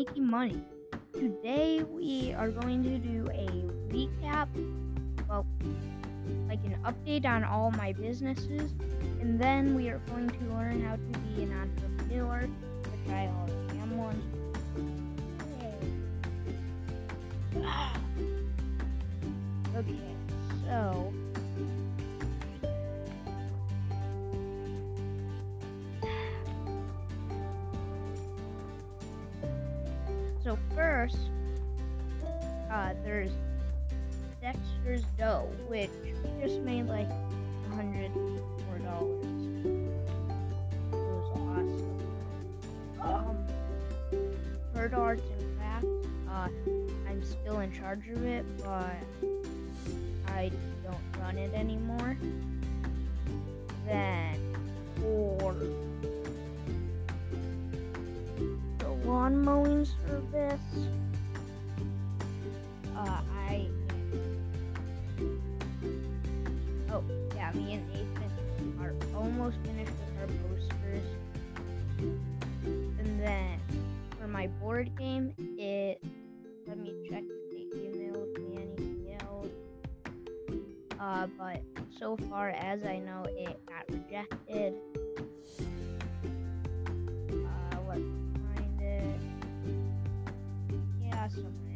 making money. Today we are going to do a recap, well, like an update on all my businesses, and then we are going to learn how to be an entrepreneur, which I already am one. Okay, so So first, uh, there's Dexter's Dough, which we just made like a hundred more dollars. It was awesome. Um, Bird Arts and Crafts, uh, I'm still in charge of it, but I don't run it anymore. Then for lawn mowing service. Uh, I. Oh, yeah, me and Nathan are almost finished with our posters. And then for my board game, it. Let me check if they emailed me anything else. Uh, but so far as I know, it got rejected. abrazo.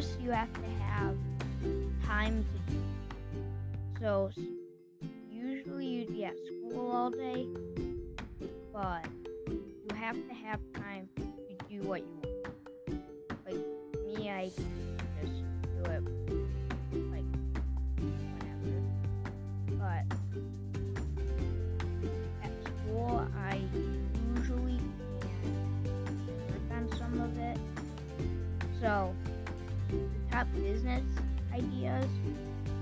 First you have to have time to do. So usually you'd be at school all day, but you have to have time to do what you want. Like me, I just do it like whenever. But at school, I usually work on some of it. So top business ideas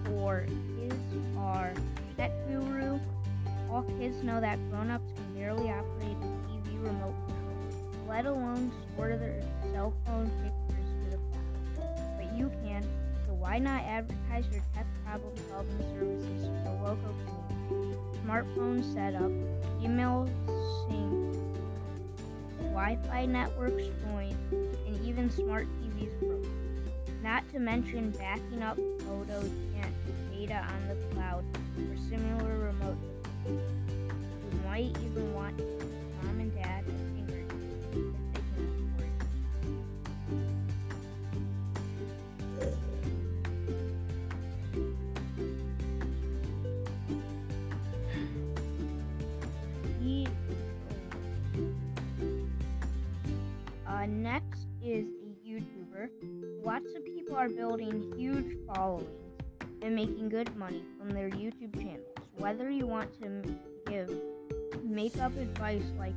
for kids are Tech Guru. All kids know that grown-ups can barely operate a TV remote control, let alone store their cell phone pictures to the cloud. But you can, so why not advertise your tech problem-solving services to the local community? Smartphone setup, email sync, Wi-Fi networks and even smart TVs. Not to mention backing up photos and data on the cloud for similar remote You might even want mom and dad to finger if they can afford it. Uh, next is a YouTuber Lots of people are building huge followings and making good money from their YouTube channels. Whether you want to give makeup advice like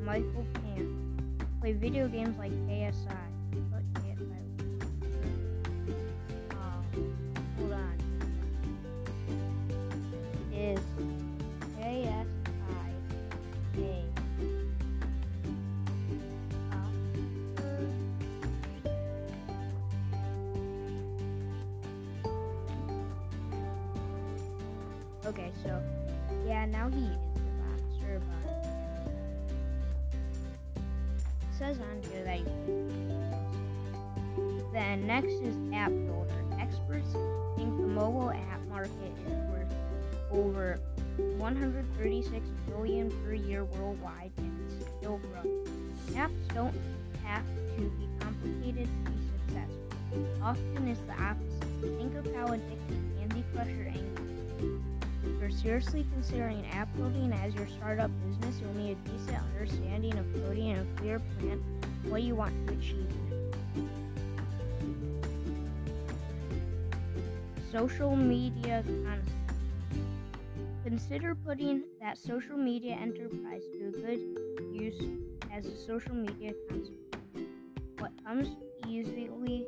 Michelle Phan, play video games like KSI, says Then next is App Builder. Experts think the mobile app market is worth over 136 billion per year worldwide and it's still growing. Apps don't have to be complicated to be successful. Often it's the opposite. Think of how addictive Candy Crush or Angry. If you're seriously considering app building as your startup business, you'll need a decent understanding of coding and a clear plan what you want to achieve. Social media concept. Consider putting that social media enterprise to good use as a social media concept. What comes easily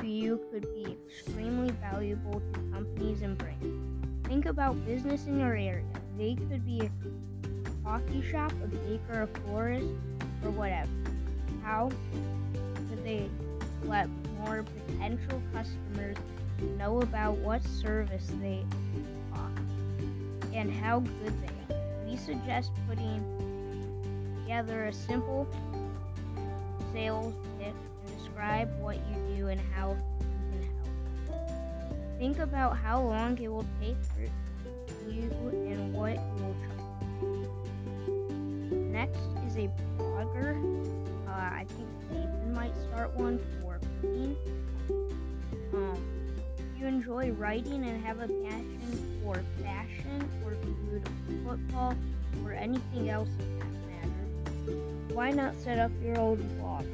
to you could be extremely valuable to companies and brands. Think about business in your area. They could be a coffee shop, a baker, a florist, or whatever. How could they let more potential customers know about what service they offer and how good they are. We suggest putting together a simple sales pitch and describe what you do and how. Think about how long it will take for you and what you will charge. Next is a blogger. Uh, I think Nathan might start one for cooking. Um, you enjoy writing and have a passion for fashion or food, football, or anything else that matter, why not set up your own blog?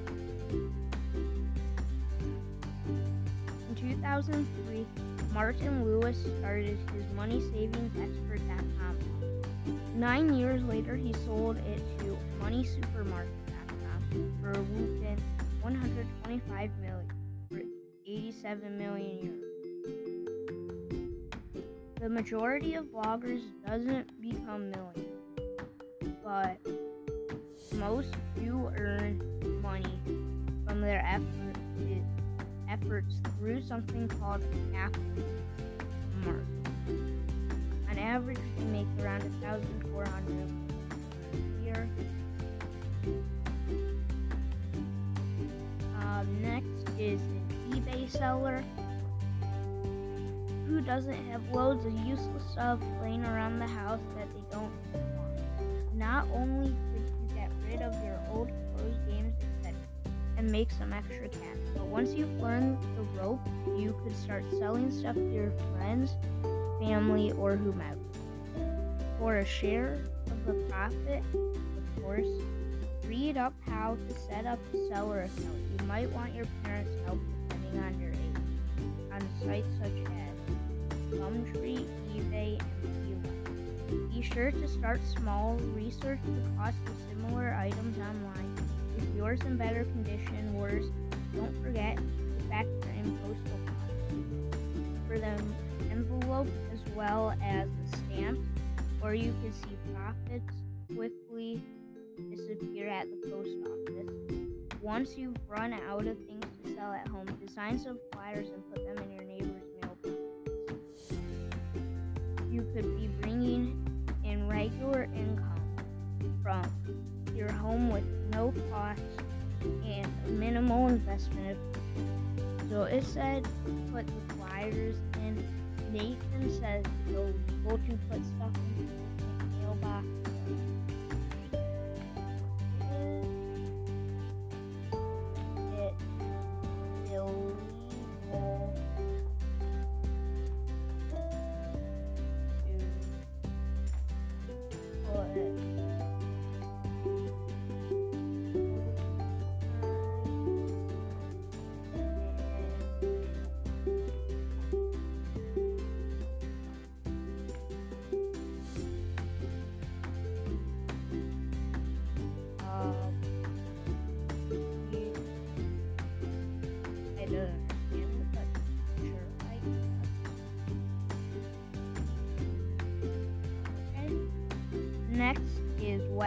In 2003, Martin Lewis started his MoneySavingsExpert.com. Nine years later, he sold it to MoneySupermarket.com for a whooping 125 million for 87 million euros. The majority of bloggers doesn't become millionaires, but most do earn money from their effort, efforts through something called affiliate marketing. On average, they make around a thousand four hundred a year. Um, next is an eBay seller who doesn't have loads of useless stuff laying around the house that they don't want. Not only could you get rid of your old clothes, games, and make some extra cash, but once you've learned the rope, you could start selling stuff to your friends, family, or whomever. For a share of the profit, of course, read up how to set up a seller account. You might want your parents' help depending on your age. On sites such as Gumtree, eBay, and. Be sure to start small. Research the cost of similar items online. Yours in better condition, worse, don't forget to factor in postal costs for the envelope as well as the stamps, or you can see profits quickly disappear at the post office. Once you've run out of things to sell at home, design some flyers and put them in your neighbor's mailbox. you could be bringing in regular income from your home with no cost and minimal investment. So it said put the flyers in. Nathan says it's illegal to put stuff in the mailbox.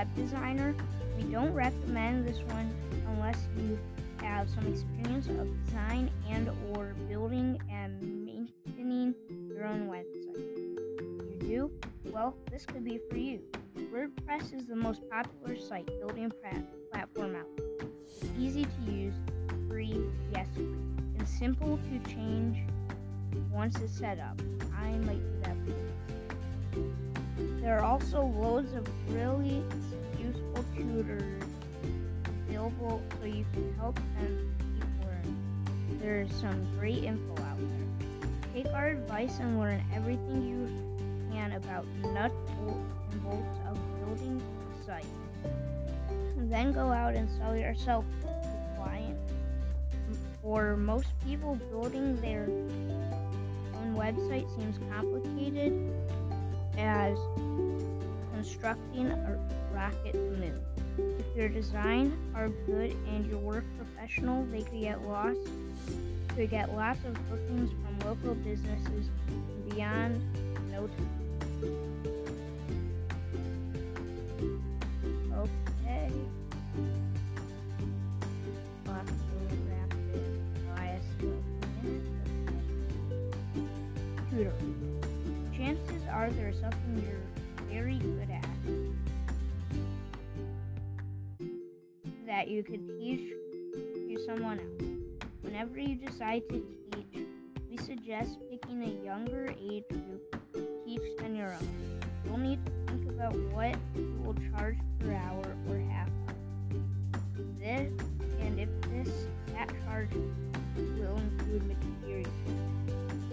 Web designer. We don't recommend this one unless you have some experience of design and or building and maintaining your own website. You do? Well, this could be for you. WordPress is the most popular site building platform out. It's easy to use, free, yes free, and simple to change once it's set up. I might do that. There are also loads of really useful tutors available so you can help them keep learning. There's some great info out there. Take our advice and learn everything you can about nuts bolts, and bolts of building a site. Then go out and sell yourself to clients. For most people, building their own website seems complicated as constructing a rocket moon. If your design are good and your work professional, they could get lost. Could get lots of bookings from local businesses beyond no time. You can teach to someone else. Whenever you decide to teach, we suggest picking a younger age group to teach than your own. You'll need to think about what you will charge per hour or half hour. This and if this that charge will include materials.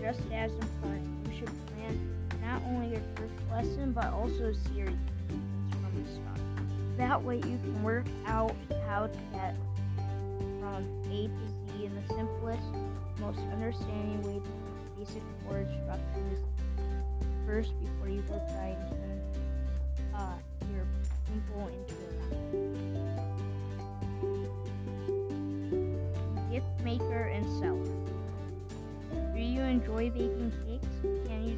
Just as important, you should plan not only your first lesson but also a series from the start. That way you can work out how to get from A to Z in the simplest, most understanding way to basic word structures first before you go try and turn uh, your simple into a. Gift maker and seller. Do you enjoy baking cakes? Can you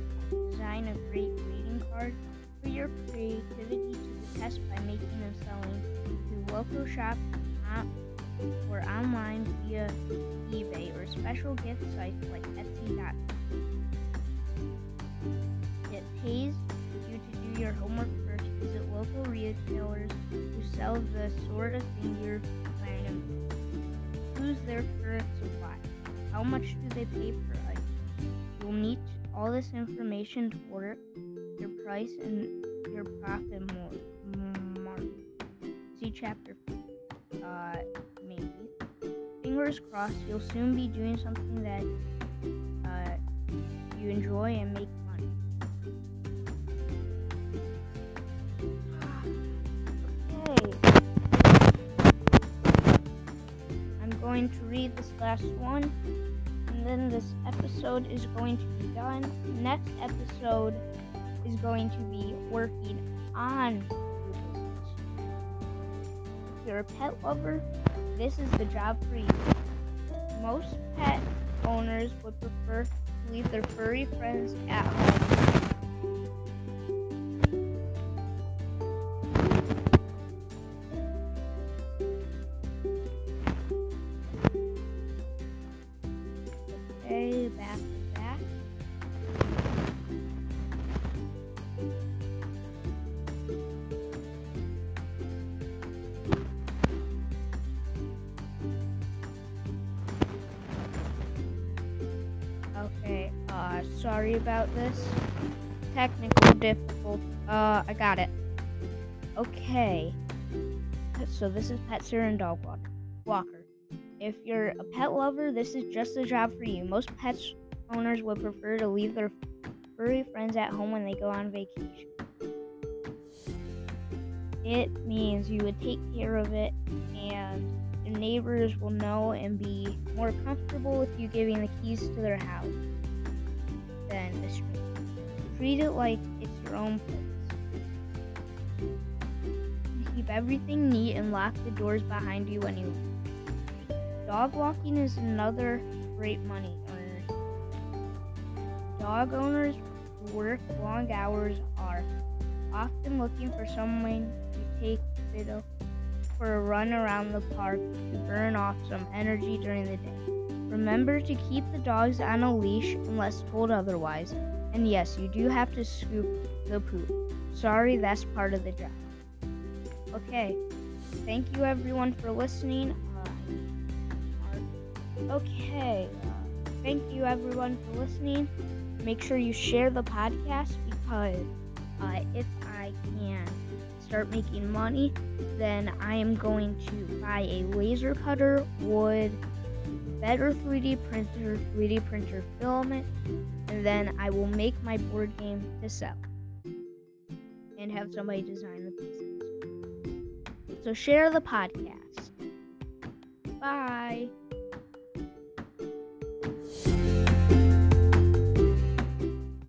design a great greeting card? Put your creativity to the test by making and selling to local shops or online via eBay or special gift sites like Etsy.com. It pays you to do your homework first. Visit local retailers who sell the sort of thing you're planning Who's their current supply? How much do they pay per item? You'll need all this information to your price and your profit. Mark. See chapter. Uh, maybe. Fingers crossed, you'll soon be doing something that uh, you enjoy and make money. Okay. I'm going to read this last one, and then this episode is going to be done. Next episode is going to be working on your business. If you're a pet lover, this is the job for you. Most pet owners would prefer to leave their furry friends at home. Sorry about this. Technical difficult. Uh, I got it. Okay. So this is Pet Sitter and Dog Walker. Walker. If you're a pet lover, this is just the job for you. Most pet owners would prefer to leave their furry friends at home when they go on vacation. It means you would take care of it and the neighbors will know and be more comfortable with you giving the keys to their house stranger. Treat it like it's your own place. Keep everything neat and lock the doors behind you when you leave. Dog walking is another great money earner. Dog owners work long hours are often looking for someone to take Fido for a run around the park to burn off some energy during the day. Remember to keep the dogs on a leash unless told otherwise. And yes, you do have to scoop the poop. Sorry, that's part of the job. Okay, thank you everyone for listening. Uh, okay, uh, thank you everyone for listening. Make sure you share the podcast because uh, if I can start making money, then I am going to buy a laser cutter, wood, better 3D printer, 3D printer filament, and then I will make my board game to sell and have somebody design the pieces. So share the podcast. Bye.